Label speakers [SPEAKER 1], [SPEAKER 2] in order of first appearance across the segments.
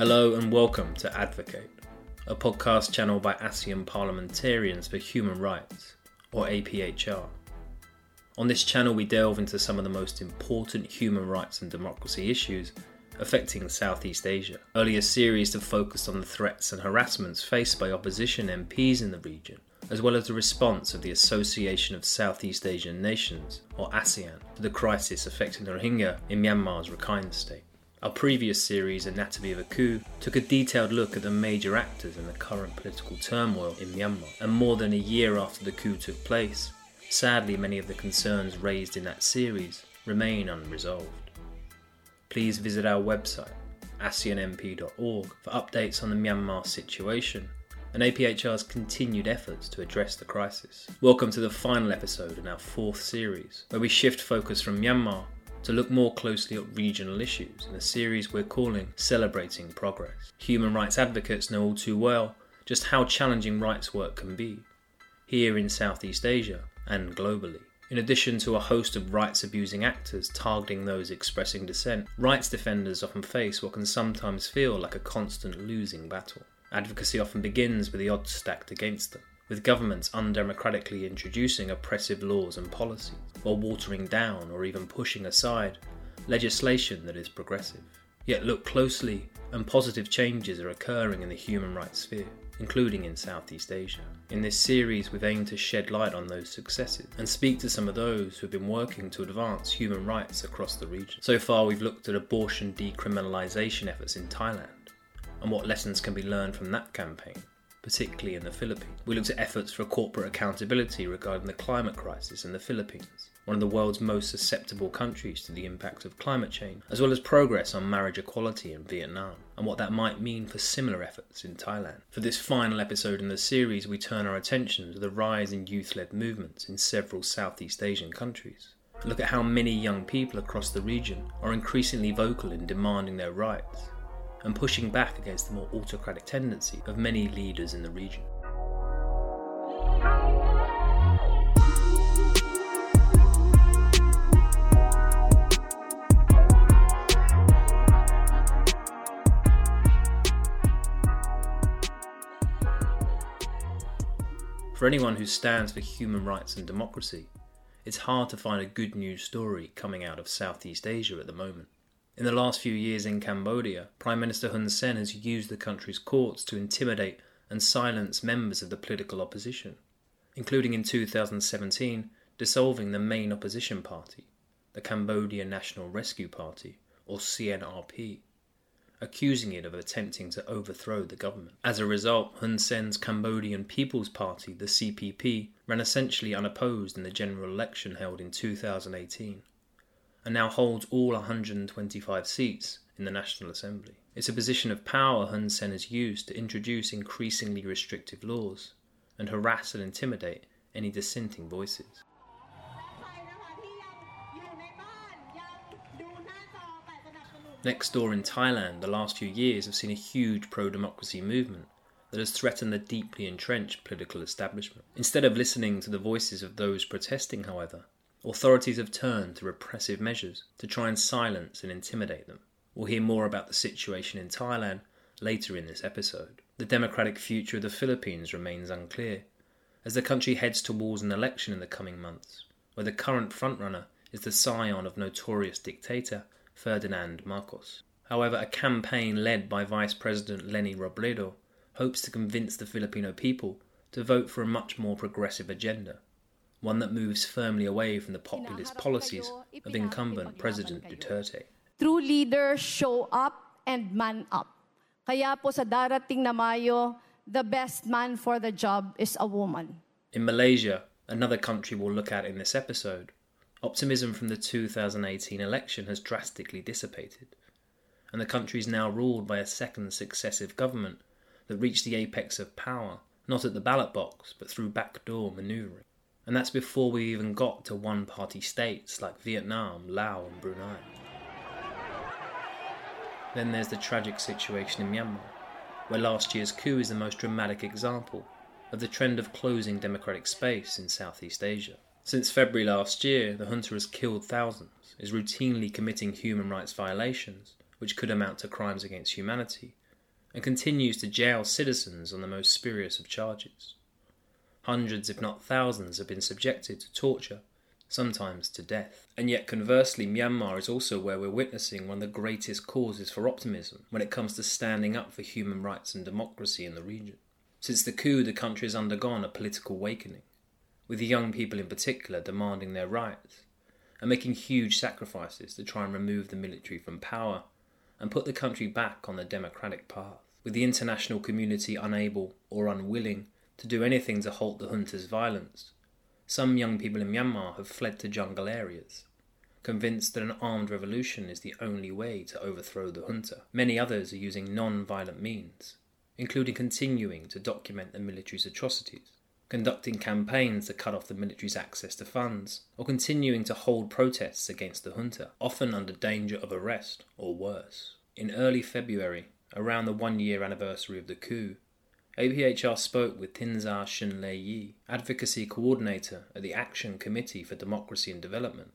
[SPEAKER 1] Hello and welcome to Advocate, a podcast channel by ASEAN Parliamentarians for Human Rights, or APHR. On this channel, we delve into some of the most important human rights and democracy issues affecting Southeast Asia. Earlier series have focused on the threats and harassments faced by opposition MPs in the region, as well as the response of the Association of Southeast Asian Nations, or ASEAN, to the crisis affecting the Rohingya in Myanmar's Rakhine state. Our previous series, Anatomy of a Coup, took a detailed look at the major actors in the current political turmoil in Myanmar, and more than a year after the coup took place, sadly many of the concerns raised in that series remain unresolved. Please visit our website, aseanmp.org, for updates on the Myanmar situation and APHR's continued efforts to address the crisis. Welcome to the final episode in our fourth series, where we shift focus from Myanmar to look more closely at regional issues in a series we're calling Celebrating Progress. Human rights advocates know all too well just how challenging rights work can be, here in Southeast Asia and globally. In addition to a host of rights abusing actors targeting those expressing dissent, rights defenders often face what can sometimes feel like a constant losing battle. Advocacy often begins with the odds stacked against them, with governments undemocratically introducing oppressive laws and policies, while watering down or even pushing aside legislation that is progressive. Yet look closely, and positive changes are occurring in the human rights sphere, including in Southeast Asia. In this series, we've aimed to shed light on those successes and speak to some of those who have been working to advance human rights across the region. So far, we've looked at abortion decriminalisation efforts in Thailand and what lessons can be learned from that campaign, particularly in the Philippines. We looked at efforts for corporate accountability regarding the climate crisis in the Philippines, one of the world's most susceptible countries to the impact of climate change, as well as progress on marriage equality in Vietnam, and what that might mean for similar efforts in Thailand. For this final episode in the series, we turn our attention to the rise in youth led movements in several Southeast Asian countries. Look at how many young people across the region are increasingly vocal in demanding their rights and pushing back against the more autocratic tendency of many leaders in the region. For anyone who stands for human rights and democracy, it's hard to find a good news story coming out of Southeast Asia at the moment. In the last few years in Cambodia, Prime Minister Hun Sen has used the country's courts to intimidate and silence members of the political opposition, including in 2017 dissolving the main opposition party, the Cambodia National Rescue Party, or CNRP, accusing it of attempting to overthrow the government. As a result, Hun Sen's Cambodian People's Party, the CPP, ran essentially unopposed in the general election held in 2018 and now holds all 125 seats in the National Assembly. It's a position of power Hun Sen has used to introduce increasingly restrictive laws and harass and intimidate any dissenting voices. Next door in Thailand, the last few years have seen a huge pro democracy movement that has threatened the deeply entrenched political establishment. Instead of listening to the voices of those protesting, however, Authorities have turned to repressive measures to try and silence and intimidate them. We'll hear more about the situation in Thailand later in this episode. The democratic future of the Philippines remains unclear, as the country heads towards an election in the coming months, where the current frontrunner is the scion of notorious dictator Ferdinand Marcos. However, a campaign led by Vice President Leni Robredo hopes to convince the Filipino people to vote for a much more progressive agenda one that moves firmly away from the populist policies of incumbent President Duterte.
[SPEAKER 2] True leaders show up and man up. Kaya po sa darating na Mayo, the best man for the job is a woman.
[SPEAKER 1] In Malaysia, another country we'll look at in this episode, optimism from the 2018 election has drastically dissipated, and the country is now ruled by a second successive government that reached the apex of power not at the ballot box but through backdoor manoeuvring. And that's before we even got to one party states like Vietnam, Laos, and Brunei. Then there's the tragic situation in Myanmar, where last year's coup is the most dramatic example of the trend of closing democratic space in Southeast Asia. Since February last year, the junta has killed thousands, is routinely committing human rights violations, which could amount to crimes against humanity, and continues to jail citizens on the most spurious of charges. Hundreds, if not thousands, have been subjected to torture, sometimes to death. And yet, conversely, Myanmar is also where we're witnessing one of the greatest causes for optimism when it comes to standing up for human rights and democracy in the region. Since the coup, the country has undergone a political awakening, with the young people in particular demanding their rights and making huge sacrifices to try and remove the military from power and put the country back on the democratic path, with the international community unable or unwilling to do anything to halt the junta's violence. Some young people in Myanmar have fled to jungle areas, convinced that an armed revolution is the only way to overthrow the junta. Many others are using non violent means, including continuing to document the military's atrocities, conducting campaigns to cut off the military's access to funds, or continuing to hold protests against the junta, often under danger of arrest or worse. In early February, around the one year anniversary of the coup, APHR spoke with Thinzar Shunlei Yi, advocacy coordinator at the Action Committee for Democracy and Development,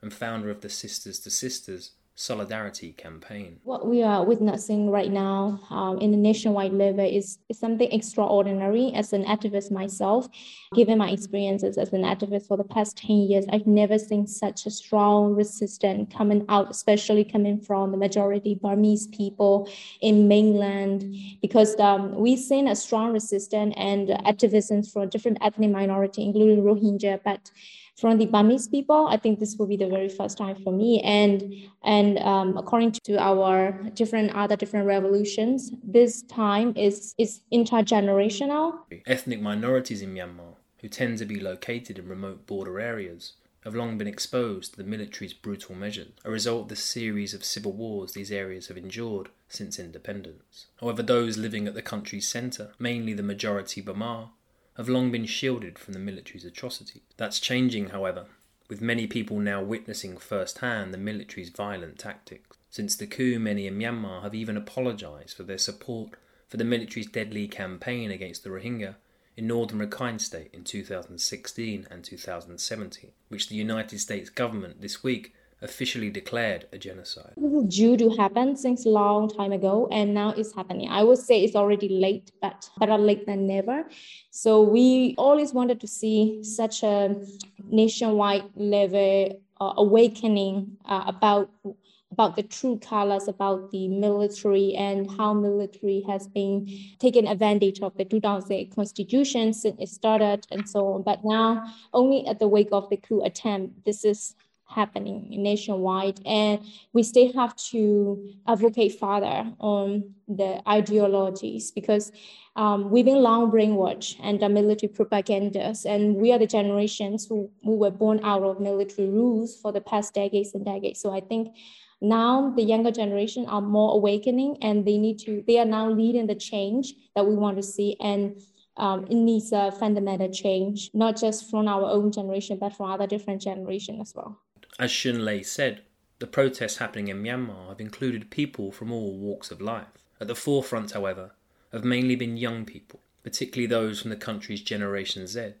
[SPEAKER 1] and founder of the Sisters to Sisters solidarity campaign.
[SPEAKER 3] What we are witnessing right now um, in the nationwide level is, is something extraordinary. As an activist myself, given my experiences as an activist for the past 10 years, I've never seen such a strong resistance coming out, especially coming from the majority Burmese people in mainland, because um, we've seen a strong resistance and activism from different ethnic minority, including Rohingya, but from the Burmese people, I think this will be the very first time for me. And and um, according to our different other different revolutions, this time is is intergenerational.
[SPEAKER 1] Ethnic minorities in Myanmar, who tend to be located in remote border areas, have long been exposed to the military's brutal measures, a result of the series of civil wars these areas have endured since independence. However, those living at the country's centre, mainly the majority Bamar, have long been shielded from the military's atrocities. That's changing, however, with many people now witnessing firsthand the military's violent tactics. Since the coup, many in Myanmar have even apologised for their support for the military's deadly campaign against the Rohingya in northern Rakhine State in 2016 and 2017, which the United States government this week officially declared a genocide.
[SPEAKER 3] Due to happen since a long time ago, and now it's happening. I would say it's already late, but better late than never. So we always wanted to see such a nationwide level uh, awakening uh, about about the true colors about the military and how military has been taken advantage of the 2008 constitution since it started and so on. But now, only at the wake of the coup attempt, this is happening nationwide. And we still have to advocate further on the ideologies because um, we've been long brainwashed and the military propagandas. And we are the generations who, who were born out of military rules for the past decades and decades. So I think now the younger generation are more awakening and they need to, they are now leading the change that we want to see. And um, it needs a fundamental change, not just from our own generation, but from other different generation as well.
[SPEAKER 1] As Shun Lei said, the protests happening in Myanmar have included people from all walks of life. At the forefront, however, have mainly been young people, particularly those from the country's Generation Z,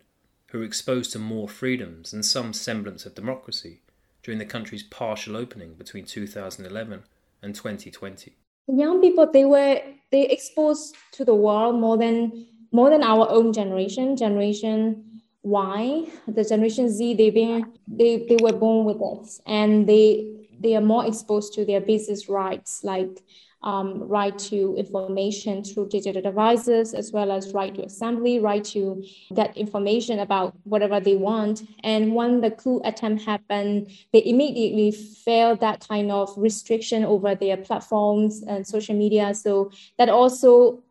[SPEAKER 1] who were exposed to more freedoms and some semblance of democracy during the country's partial opening between 2011 and 2020.
[SPEAKER 3] Young people, they were they exposed to the world more than more than our own generation, generation why the generation z they've been they, they were born with it and they they are more exposed to their basic rights like um, right to information through digital devices, as well as right to assembly, right to get information about whatever they want. And when the coup attempt happened, they immediately felt that kind of restriction over their platforms and social media. So that also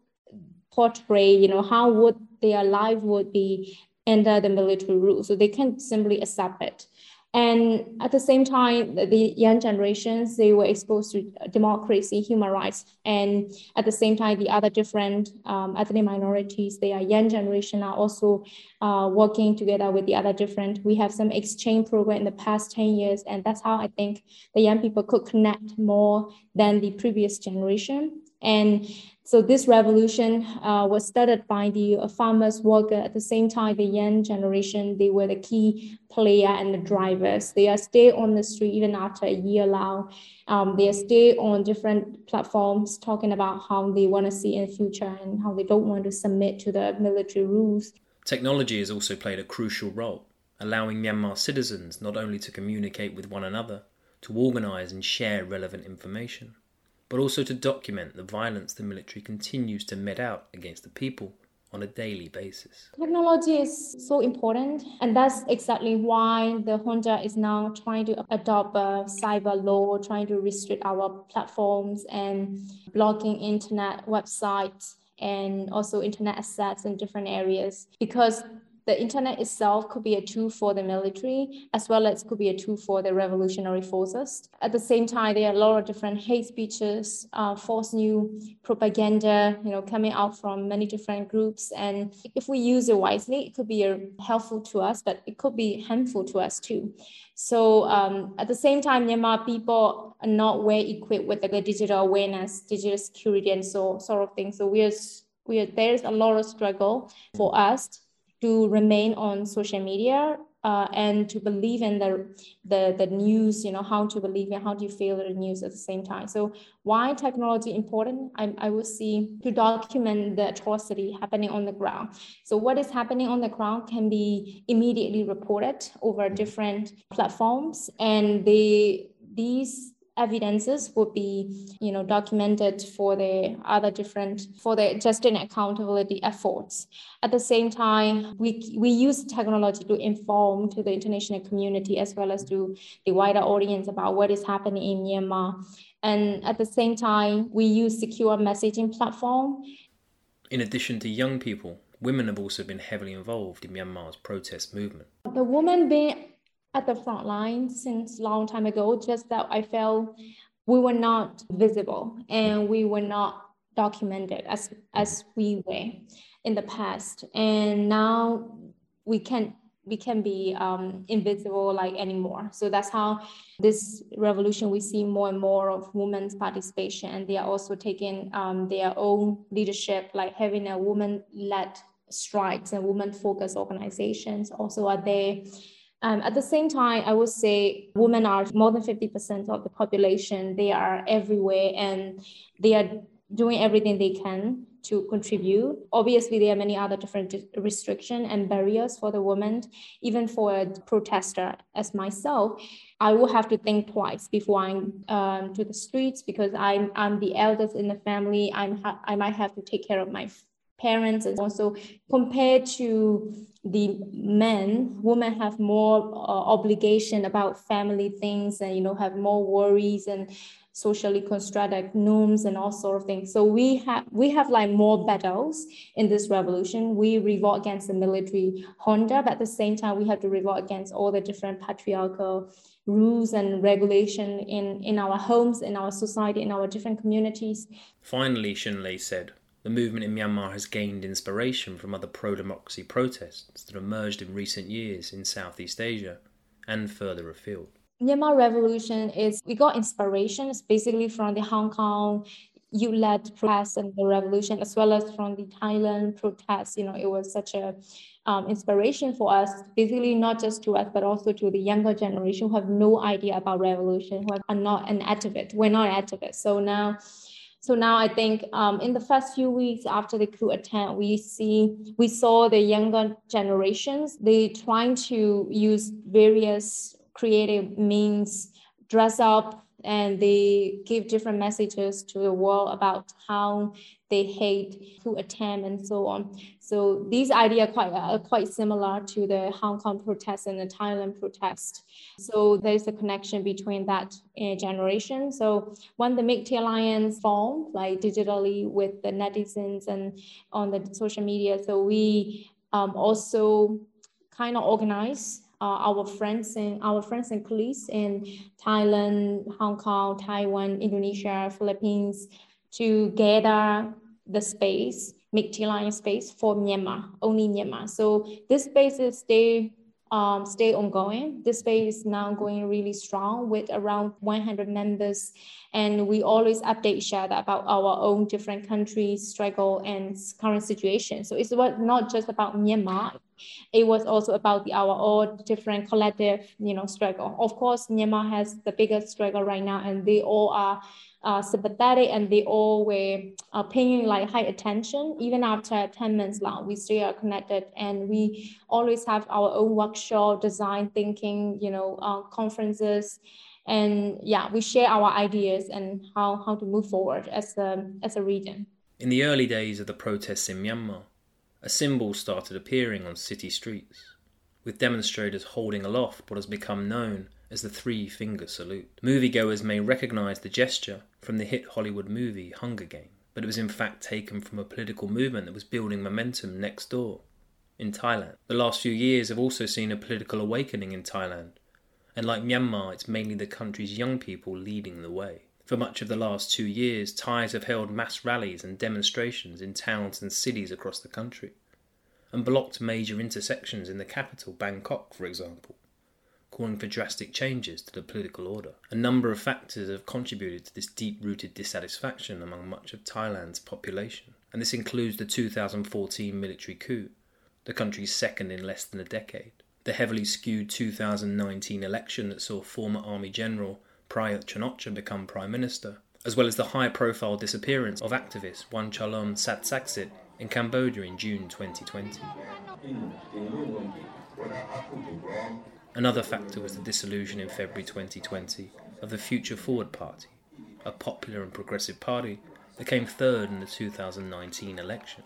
[SPEAKER 3] portray, you know, how would their life would be under the military rule. So they can't simply accept it. And at the same time, the young generations, they were exposed to democracy, human rights. And at the same time, the other different um, ethnic minorities, they are young generation are also uh, working together with the other different. We have some exchange program in the past 10 years. And that's how I think the young people could connect more than the previous generation. And so this revolution uh, was started by the farmers worker. At the same time, the young generation, they were the key player and the drivers. They are still on the street even after a year now. Um, they are still on different platforms talking about how they want to see in the future and how they don't want to submit to the military rules.
[SPEAKER 1] Technology has also played a crucial role, allowing Myanmar citizens not only to communicate with one another, to organise and share relevant information, but also to document the violence the military continues to met out against the people on a daily basis.
[SPEAKER 3] Technology is so important, and that's exactly why the junta is now trying to adopt a cyber law, trying to restrict our platforms and blocking internet websites and also internet assets in different areas because the internet itself could be a tool for the military as well as could be a tool for the revolutionary forces. At the same time, there are a lot of different hate speeches, uh, false new propaganda, you know, coming out from many different groups. And if we use it wisely, it could be a, helpful to us, but it could be harmful to us too. So um, at the same time, Myanmar people are not well equipped with the digital awareness, digital security, and so sort of thing. So we are, we are, there's a lot of struggle for us to remain on social media uh, and to believe in the, the the news you know how to believe and how do you feel the news at the same time. So why technology important? I, I will see to document the atrocity happening on the ground. So what is happening on the ground can be immediately reported over different platforms and they these evidences would be you know documented for the other different for the just in accountability efforts. At the same time we we use technology to inform to the international community as well as to the wider audience about what is happening in myanmar. And at the same time we use secure messaging platform.
[SPEAKER 1] In addition to young people women have also been heavily involved in myanmar's protest movement.
[SPEAKER 3] The women being at the front line since a long time ago, just that I felt we were not visible and we were not documented as as we were in the past. And now we can we can be um, invisible like anymore. So that's how this revolution we see more and more of women's participation, and they are also taking um, their own leadership, like having a woman-led strikes and women-focused organizations also are there um, at the same time, I would say women are more than 50% of the population. They are everywhere and they are doing everything they can to contribute. Obviously, there are many other different restrictions and barriers for the women. Even for a protester as myself, I will have to think twice before I'm um, to the streets because I'm I'm the eldest in the family. I'm ha- I might have to take care of my parents and also compared to the men women have more uh, obligation about family things and you know have more worries and socially constructed norms and all sort of things. So we have we have like more battles in this revolution. We revolt against the military junta but at the same time we have to revolt against all the different patriarchal rules and regulation in in our homes in our society in our different communities.
[SPEAKER 1] Finally Shunlei said the movement in Myanmar has gained inspiration from other pro democracy protests that emerged in recent years in Southeast Asia and further afield.
[SPEAKER 3] Myanmar Revolution is we got inspiration basically from the Hong Kong youth-led protests and the revolution, as well as from the Thailand protests. You know, it was such a um, inspiration for us, basically not just to us, but also to the younger generation who have no idea about revolution, who are not an activist. We're not activists. So now so now I think um, in the first few weeks after the coup attempt, we see we saw the younger generations they trying to use various creative means, dress up, and they give different messages to the world about how they hate to attend and so on. So these ideas are quite, are quite similar to the Hong Kong protest and the Thailand protest. So there's a connection between that uh, generation. So when the Tea Alliance formed, like digitally with the netizens and on the social media, so we um, also kind of organize uh, our friends and our friends and colleagues in Thailand, Hong Kong, Taiwan, Indonesia, Philippines to gather the space, Tea Alliance space for Myanmar, only Myanmar. So this space is still um, stay ongoing. This space is now going really strong with around 100 members, and we always update each other about our own different countries' struggle and current situation. So it's not just about Myanmar. It was also about the, our own different collective, you know, struggle. Of course, Myanmar has the biggest struggle right now, and they all are uh, sympathetic and they all were uh, paying like high attention. Even after 10 months long, we still are connected and we always have our own workshop, design thinking, you know, uh, conferences. And yeah, we share our ideas and how, how to move forward as a, as a region.
[SPEAKER 1] In the early days of the protests in Myanmar, a symbol started appearing on city streets, with demonstrators holding aloft what has become known as the three finger salute. Moviegoers may recognize the gesture from the hit Hollywood movie Hunger Games, but it was in fact taken from a political movement that was building momentum next door, in Thailand. The last few years have also seen a political awakening in Thailand, and like Myanmar, it's mainly the country's young people leading the way. For much of the last two years, Thais have held mass rallies and demonstrations in towns and cities across the country, and blocked major intersections in the capital, Bangkok, for example calling for drastic changes to the political order. A number of factors have contributed to this deep rooted dissatisfaction among much of Thailand's population, and this includes the 2014 military coup, the country's second in less than a decade, the heavily skewed 2019 election that saw former Army General Prayut Chan-o-cha become Prime Minister, as well as the high profile disappearance of activist Wanchalearm Satsaksit in Cambodia in June 2020. Another factor was the dissolution in February 2020 of the Future Forward Party, a popular and progressive party that came third in the 2019 election.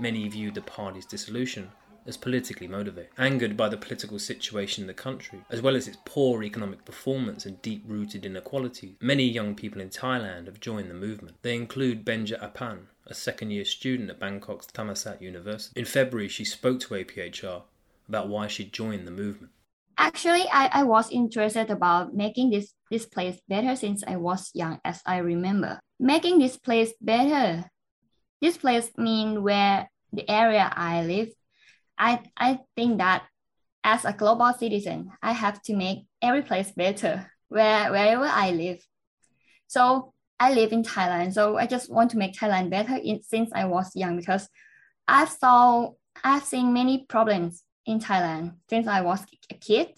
[SPEAKER 1] Many viewed the party's dissolution as politically motivated, angered by the political situation in the country, as well as its poor economic performance and deep rooted inequalities. Many young people in Thailand have joined the movement. They include Benja Apan, a second year student at Bangkok's Thammasat University. In February, she spoke to APHR about why she joined the movement?
[SPEAKER 4] Actually, I, I was interested about making this, this place better since I was young, as I remember. Making this place better. This place mean where the area I live. I, I think that as a global citizen, I have to make every place better where, wherever I live. So I live in Thailand, so I just want to make Thailand better in, since I was young because I've saw I've seen many problems in Thailand since I was a kid.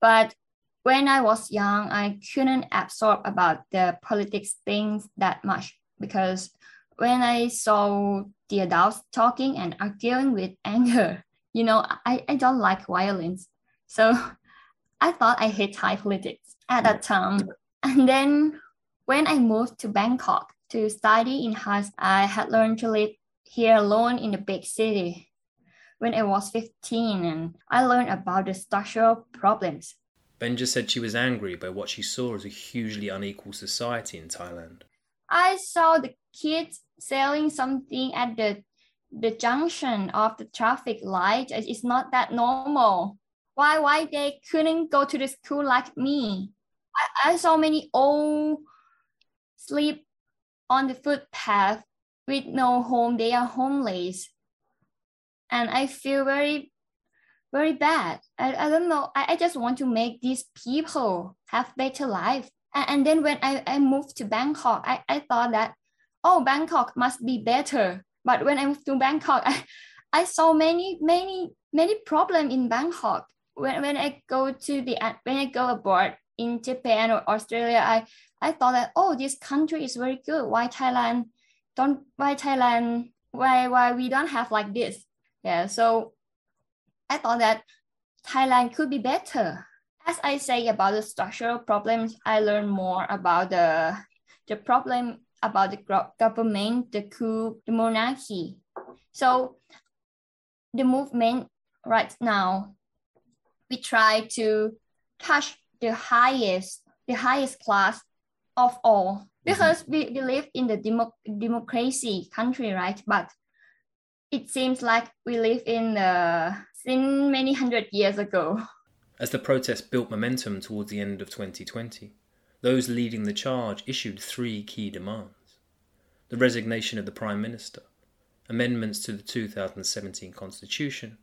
[SPEAKER 4] But when I was young, I couldn't absorb about the politics things that much because when I saw the adults talking and arguing with anger, you know, I, I don't like violence. So I thought I hate Thai politics at that time. And then when I moved to Bangkok to study in Hus, I had learned to live here alone in the big city when I was 15 and I learned about the structural problems.
[SPEAKER 1] Benja said she was angry by what she saw as a hugely unequal society in Thailand.
[SPEAKER 4] I saw the kids selling something at the the junction of the traffic light. It's not that normal. Why why they couldn't go to the school like me? I, I saw many old sleep on the footpath with no home. They are homeless and I feel very, very bad. I, I don't know. I, I just want to make these people have better life. And, and then when I, I moved to Bangkok, I, I thought that, oh, Bangkok must be better. But when I moved to Bangkok, I, I saw many, many, many problems in Bangkok. When, when I go to the uh, when I go abroad in Japan or Australia, I, I thought that oh this country is very good. Why Thailand don't why Thailand why why we don't have like this? Yeah, so I thought that Thailand could be better. As I say about the structural problems, I learned more about the, the problem about the government, the coup, the monarchy. So the movement right now, we try to touch the highest, the highest class of all mm-hmm. because we, we live in the demo, democracy country, right? But it seems like we live in uh, in many hundred years ago.
[SPEAKER 1] As the protest built momentum towards the end of 2020, those leading the charge issued three key demands the resignation of the Prime Minister, amendments to the 2017 Constitution,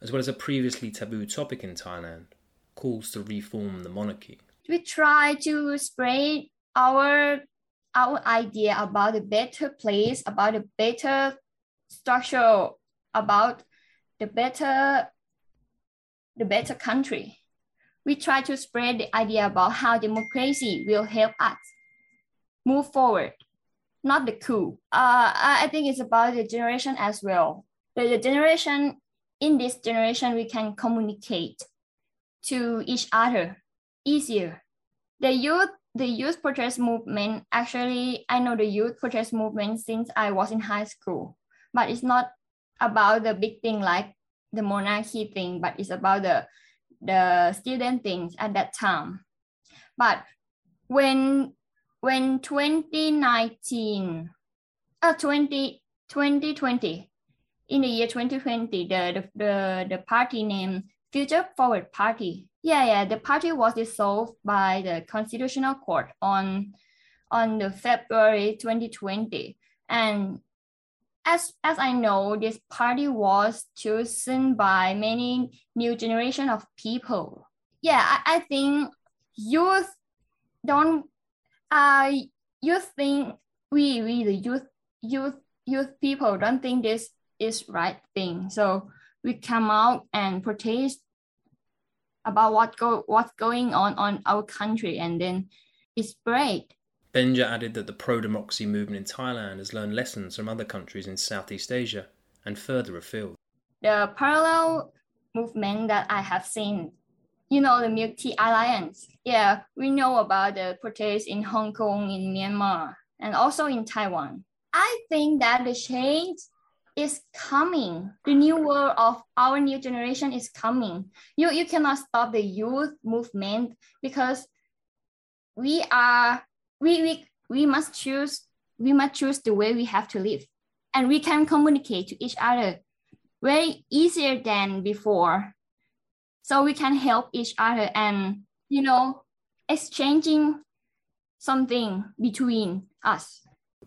[SPEAKER 1] as well as a previously taboo topic in Thailand, calls to reform the monarchy.
[SPEAKER 4] We try to spread our our idea about a better place, about a better structure, about the better the better country. We try to spread the idea about how democracy will help us move forward, not the coup. Uh, I think it's about the generation as well. The, the generation in this generation, we can communicate to each other easier. The youth, the youth protest movement, actually, I know the youth protest movement since I was in high school, but it's not about the big thing like the monarchy thing, but it's about the the student things at that time. But when when 2019, uh, 20, 2020, in the year 2020, the, the, the, the party named Future Forward Party. Yeah, yeah, the party was dissolved by the Constitutional Court on, on the February 2020. And as, as I know, this party was chosen by many new generation of people. Yeah, I, I think youth don't, uh, youth think, we, we the youth, youth, youth people don't think this is right thing. So we come out and protest about what go what's going on on our country, and then it's great.
[SPEAKER 1] Benja added that the pro-democracy movement in Thailand has learned lessons from other countries in Southeast Asia and further afield.
[SPEAKER 4] The parallel movement that I have seen, you know, the Milk Tea Alliance. Yeah, we know about the protests in Hong Kong, in Myanmar, and also in Taiwan. I think that the change is coming. The new world of our new generation is coming. You, you cannot stop the youth movement because we are we, we we must choose we must choose the way we have to live. And we can communicate to each other way easier than before. So we can help each other and you know exchanging something between us.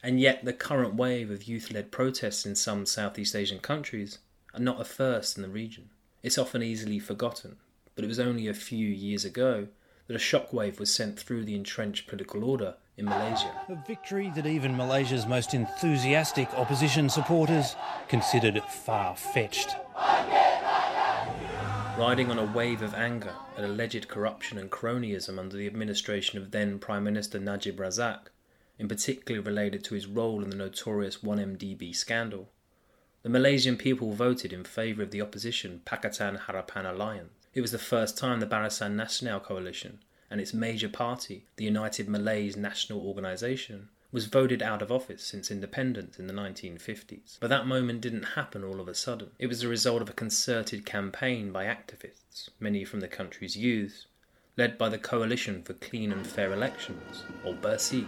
[SPEAKER 1] And yet, the current wave of youth led protests in some Southeast Asian countries are not a first in the region. It's often easily forgotten, but it was only a few years ago that a shockwave was sent through the entrenched political order in Malaysia.
[SPEAKER 5] A victory that even Malaysia's most enthusiastic opposition supporters considered far fetched.
[SPEAKER 1] Riding on a wave of anger at alleged corruption and cronyism under the administration of then Prime Minister Najib Razak, in particular related to his role in the notorious 1MDB scandal. The Malaysian people voted in favour of the opposition Pakatan Harapan Alliance. It was the first time the Barisan Nasional coalition and its major party, the United Malays National Organisation, was voted out of office since independence in the 1950s. But that moment didn't happen all of a sudden. It was the result of a concerted campaign by activists, many from the country's youth, led by the Coalition for Clean and Fair Elections, or Bersih.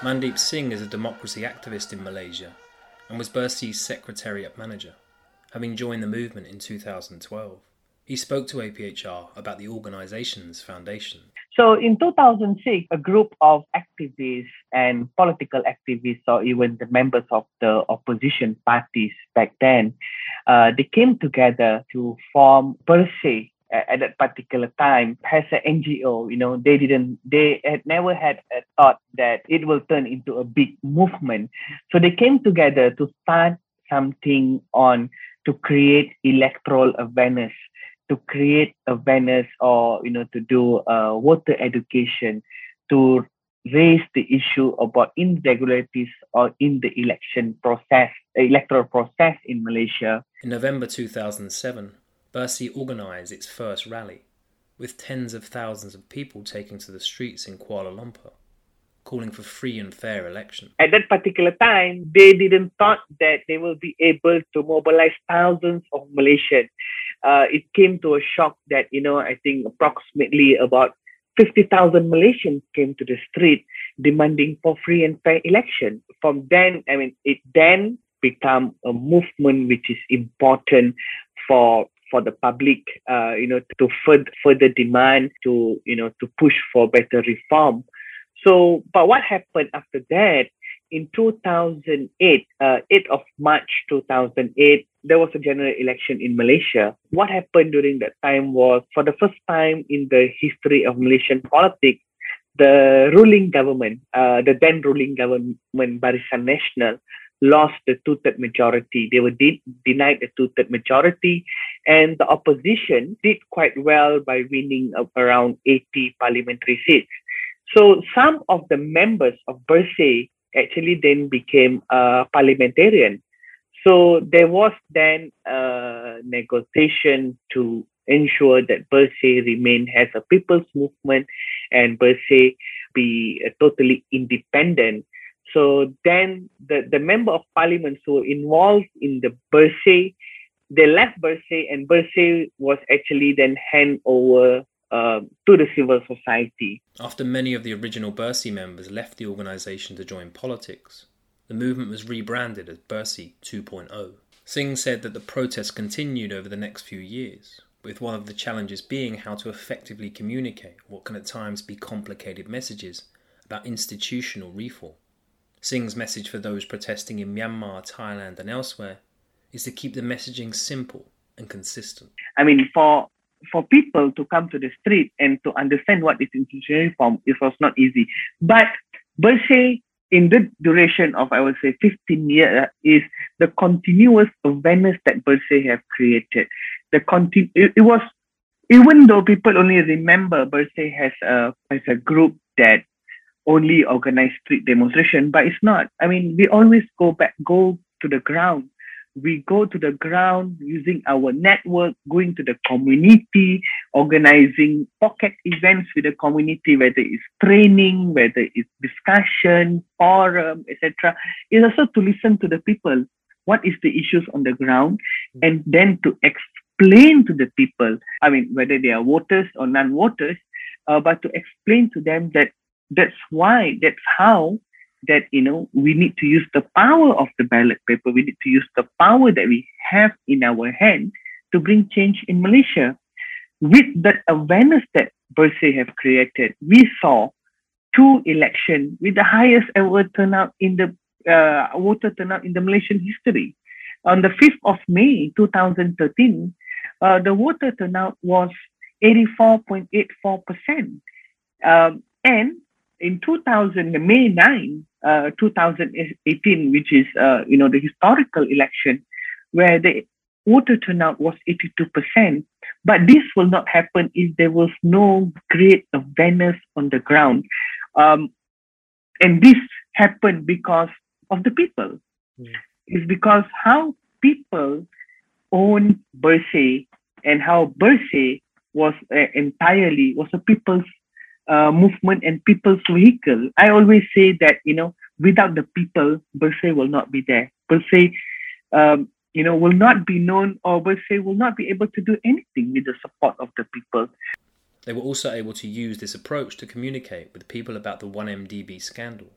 [SPEAKER 1] Mandeep Singh is a democracy activist in Malaysia and was Bersih's secretariat manager, having joined the movement in 2012. He spoke to APHR about the organization's foundation.
[SPEAKER 6] So in 2006, a group of activists and political activists, or even the members of the opposition parties back then, uh, they came together to form Bersih at that particular time as an NGO. You know, they didn't, they had never had a thought that it will turn into a big movement. So they came together to start something on to create electoral awareness to create awareness or you know to do uh, water education to raise the issue about irregularities or in the election process electoral process in malaysia
[SPEAKER 1] in november 2007 Bersih organized its first rally with tens of thousands of people taking to the streets in kuala lumpur calling for free and fair election.
[SPEAKER 6] At that particular time, they didn't thought that they will be able to mobilize thousands of Malaysians uh, it came to a shock that, you know, I think approximately about 50,000 Malaysians came to the street demanding for free and fair election. From then, I mean, it then become a movement which is important for for the public, uh, you know, to further further demand to you know to push for better reform. So, but what happened after that? In 2008, uh, 8th of March 2008, there was a general election in Malaysia. What happened during that time was, for the first time in the history of Malaysian politics, the ruling government, uh, the then ruling government, Barisan Nasional, lost the two-third majority. They were de- denied the two-third majority, and the opposition did quite well by winning around 80 parliamentary seats. So some of the members of Bersih actually then became a parliamentarian. So there was then a negotiation to ensure that Bersih remain as a people's movement and Bersih be uh, totally independent. So then the, the member of parliament who were involved in the Bersih, they left Bersih and Bersih was actually then hand over uh, to the civil society.
[SPEAKER 1] After many of the original Bersih members left the organisation to join politics, the movement was rebranded as Bersih 2.0. Singh said that the protests continued over the next few years, with one of the challenges being how to effectively communicate what can at times be complicated messages about institutional reform. Singh's message for those protesting in Myanmar, Thailand, and elsewhere is to keep the messaging simple and consistent.
[SPEAKER 6] I mean, for for people to come to the street and to understand what is institutional reform, it was not easy. But Bersih, in the duration of, I would say, 15 years, is the continuous awareness that Bersih have created. The continu- it, it was, even though people only remember Bersih has a, as a group that only organize street demonstration, but it's not. I mean, we always go back, go to the ground we go to the ground using our network, going to the community, organizing pocket events with the community, whether it's training, whether it's discussion, forum, etc. Is also to listen to the people. What is the issues on the ground, and then to explain to the people. I mean, whether they are voters or non-voters, uh, but to explain to them that that's why, that's how that you know we need to use the power of the ballot paper. We need to use the power that we have in our hand to bring change in malaysia. With the awareness that Bersih have created we saw two election with the highest ever turnout in the uh, voter turnout in the malaysian history. On the 5th of may 2013 uh, the voter turnout was 84.84 percent. Um, and in 2000 may 9 uh, 2018, which is uh, you know the historical election, where the voter turnout was 82%. But this will not happen if there was no great awareness on the ground. Um, and this happened because of the people. Mm. It's because how people own Bersih and how Bersih was uh, entirely was a people's uh, movement and people's vehicle. I always say that, you know, without the people, Bersih will not be there. Bersih, um, you know, will not be known or Bersih will not be able to do anything with the support of the people.
[SPEAKER 1] They were also able to use this approach to communicate with people about the 1MDB scandal,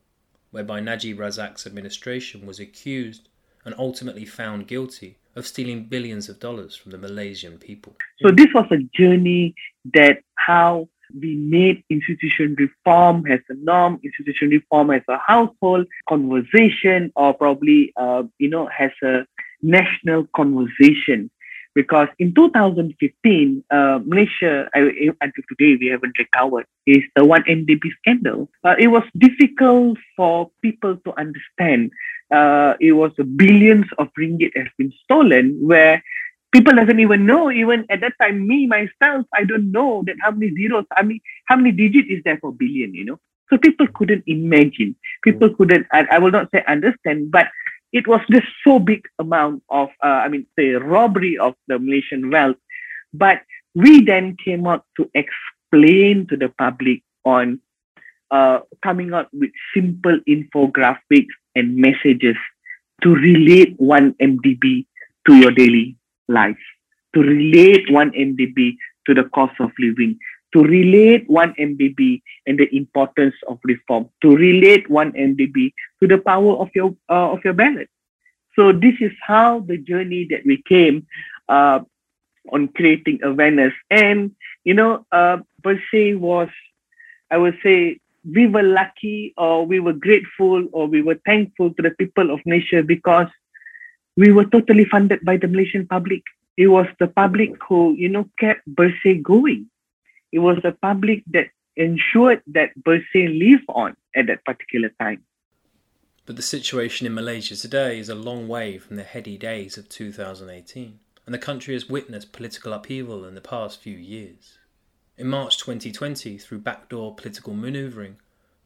[SPEAKER 1] whereby Najib Razak's administration was accused and ultimately found guilty of stealing billions of dollars from the Malaysian people.
[SPEAKER 6] So this was a journey that how we made institution reform as a norm, institution reform as a household conversation, or probably, uh, you know, has a national conversation. Because in 2015, uh, Malaysia, until today, we haven't recovered, is the 1MDB scandal. Uh, it was difficult for people to understand. Uh, it was billions of ringgit has been stolen, where people doesn't even know. Even at that time me myself i don't know that how many zeros i mean how many digits is there for billion you know? So people couldn't imagine. People mm. couldn't I, I will not say understand but it was just so big amount of uh, i mean the robbery of the malaysian wealth. But we then came out to explain to the public on uh, coming out with simple infographics and messages to relate 1MDB to your daily life, to relate 1MDB to the cost of living, to relate 1MDB and the importance of reform, to relate 1MDB to the power of your uh, of your ballot. So this is how the journey that we came uh, on creating awareness. And you know, uh, se was, I would say, we were lucky or we were grateful or we were thankful to the people of Malaysia because we were totally funded by the Malaysian public. It was the public who, you know, kept Bersih going. It was the public that ensured that Bersih lived on at that particular time.
[SPEAKER 1] But the situation in Malaysia today is a long way from the heady days of 2018, and the country has witnessed political upheaval in the past few years. In March 2020, through backdoor political manoeuvring,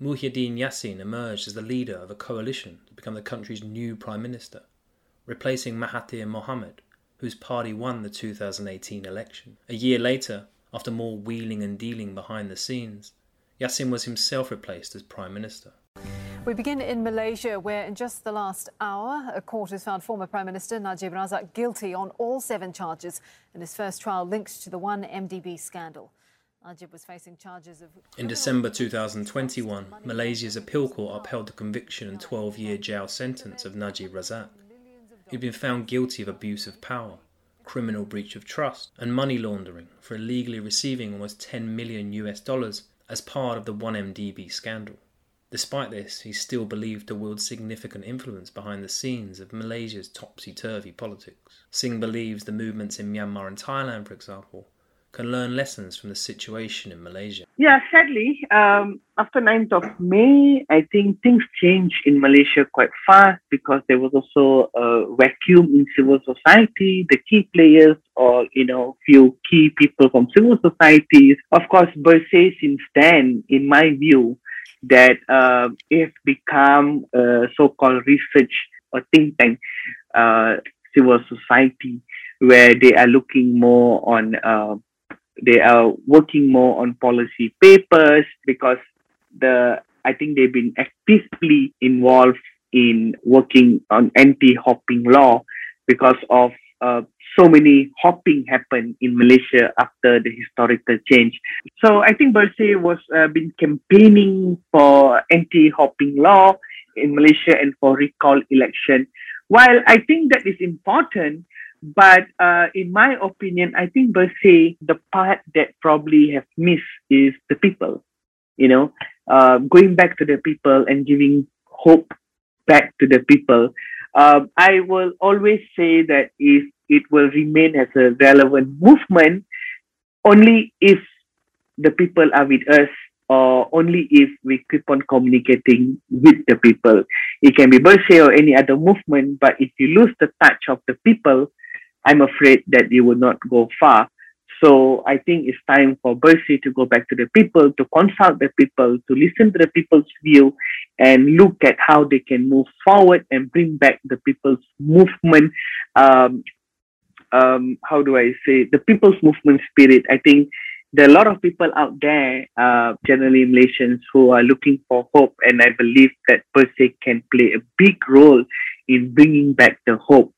[SPEAKER 1] Muhyiddin Yassin emerged as the leader of a coalition to become the country's new prime minister, replacing Mahathir Mohamad, whose party won the 2018 election. A year later, after more wheeling and dealing behind the scenes, Yassin was himself replaced as prime minister.
[SPEAKER 7] We begin in Malaysia, where in just the last hour, a court has found former Prime Minister Najib Razak guilty on all seven charges in his first trial linked to the 1MDB scandal. Najib was facing charges of.
[SPEAKER 1] In December 2021, Malaysia's appeal court upheld the conviction and 12 year jail sentence of Najib Razak. He'd been found guilty of abuse of power, criminal breach of trust, and money laundering for illegally receiving almost 10 million US dollars as part of the 1MDB scandal. Despite this, he's still believed to wield significant influence behind the scenes of Malaysia's topsy turvy politics. Singh believes the movements in Myanmar and Thailand, for example, can learn lessons from the situation in Malaysia.
[SPEAKER 6] Yeah, sadly, um, after 9th of May, I think things changed in Malaysia quite fast because there was also a vacuum in civil society. The key players or, you know, few key people from civil societies, of course, Bersih since then, in my view, that uh, if become a so-called research or think tank, uh, civil society, where they are looking more on, uh, they are working more on policy papers because the I think they've been actively involved in working on anti-hopping law because of uh, so many hopping happened in Malaysia after the historical change. So I think Bersih was uh, been campaigning for anti-hopping law in Malaysia and for recall election. While I think that is important, but uh, in my opinion, I think Bersih, the part that probably have missed is the people. You know, uh, going back to the people and giving hope back to the people. Uh, I will always say that if it will remain as a relevant movement only if the people are with us or only if we keep on communicating with the people. It can be Bersih or any other movement, but if you lose the touch of the people, I'm afraid that you will not go far. So I think it's time for Bersih to go back to the people, to consult the people, to listen to the people's view, and look at how they can move forward and bring back the people's movement um, um, how do I say, the people's movement spirit. I think there are a lot of people out there, uh, generally Malaysians, who are looking for hope, and I believe that Bersih can play a big role in bringing back the hope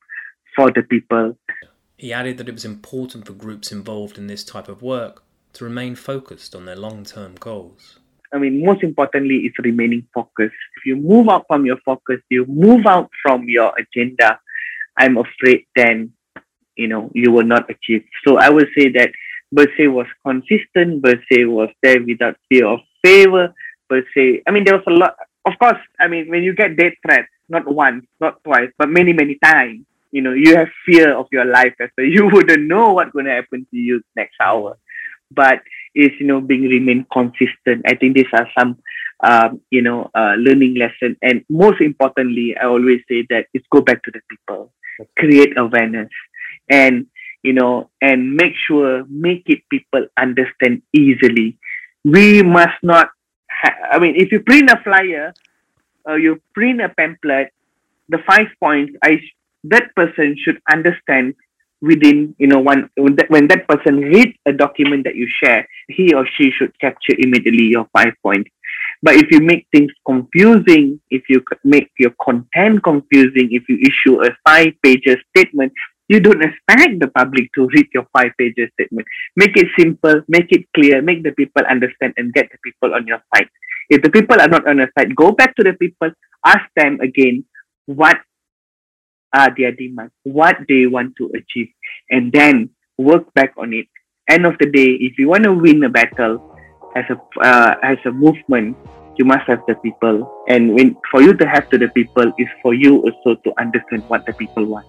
[SPEAKER 6] for the people.
[SPEAKER 1] He added that it was important for groups involved in this type of work to remain focused on their long term goals.
[SPEAKER 6] I mean, most importantly, is remaining focused. If you move out from your focus, you move out from your agenda, I'm afraid then you know you will not achieve. So I would say that Bersih was consistent. Bersih was there without fear of favor. Bersih, I mean, there was a lot. Of course, I mean, when you get death threats, not once, not twice, but many, many times, you know, you have fear of your life as well. You wouldn't know what's going to happen to you next hour. But is you know being remain consistent. I think these are some um, you know uh, learning lesson. And most importantly, I always say that it's go back to the people, create awareness and you know and make sure make it people understand easily we must not ha- i mean if you print a flyer uh, you print a pamphlet the five points i that person should understand within you know one when that, person reads a document that you share he or she should capture immediately your five points but if you make things confusing if you make your content confusing if you issue a five pages statement you don't expect the public to read your five pages statement. Make it simple, make it clear, make the people understand and get the people on your side. If the people are not on your side, go back to the people, ask them again what are their demands, what they want to achieve, and then work back on it. End of the day, if you want to win a battle as a uh, as a movement, you must have the people. And when for you to have to the people is for you also to understand what the people want.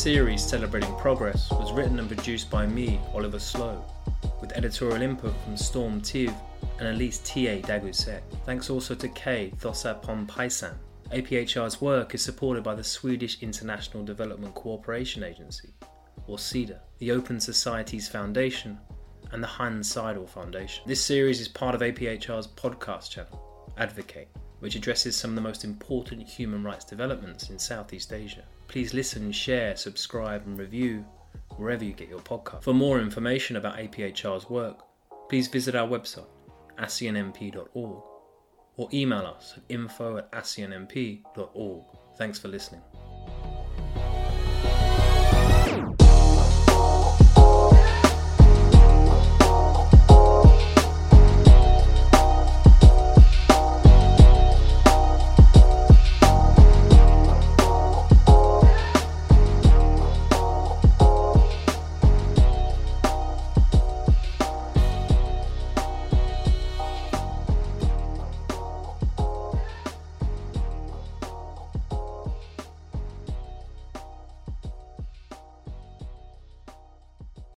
[SPEAKER 1] Series celebrating progress was written and produced by me, Oliver Slow, with editorial input from Storm Tiv and Elise T.A. Dagusek. Thanks also to Kay Thosapon Paisan. APHR's work is supported by the Swedish International Development Cooperation Agency, or SIDA, the Open Societies Foundation, and the Hanns Seidel Foundation. This series is part of APHR's podcast channel, Advocate, which addresses some of the most important human rights developments in Southeast Asia. Please listen, share, subscribe, and review wherever you get your podcast. For more information about APHR's work, please visit our website, aseanmp.org, or email us at info at aseanmp.org. Thanks for listening.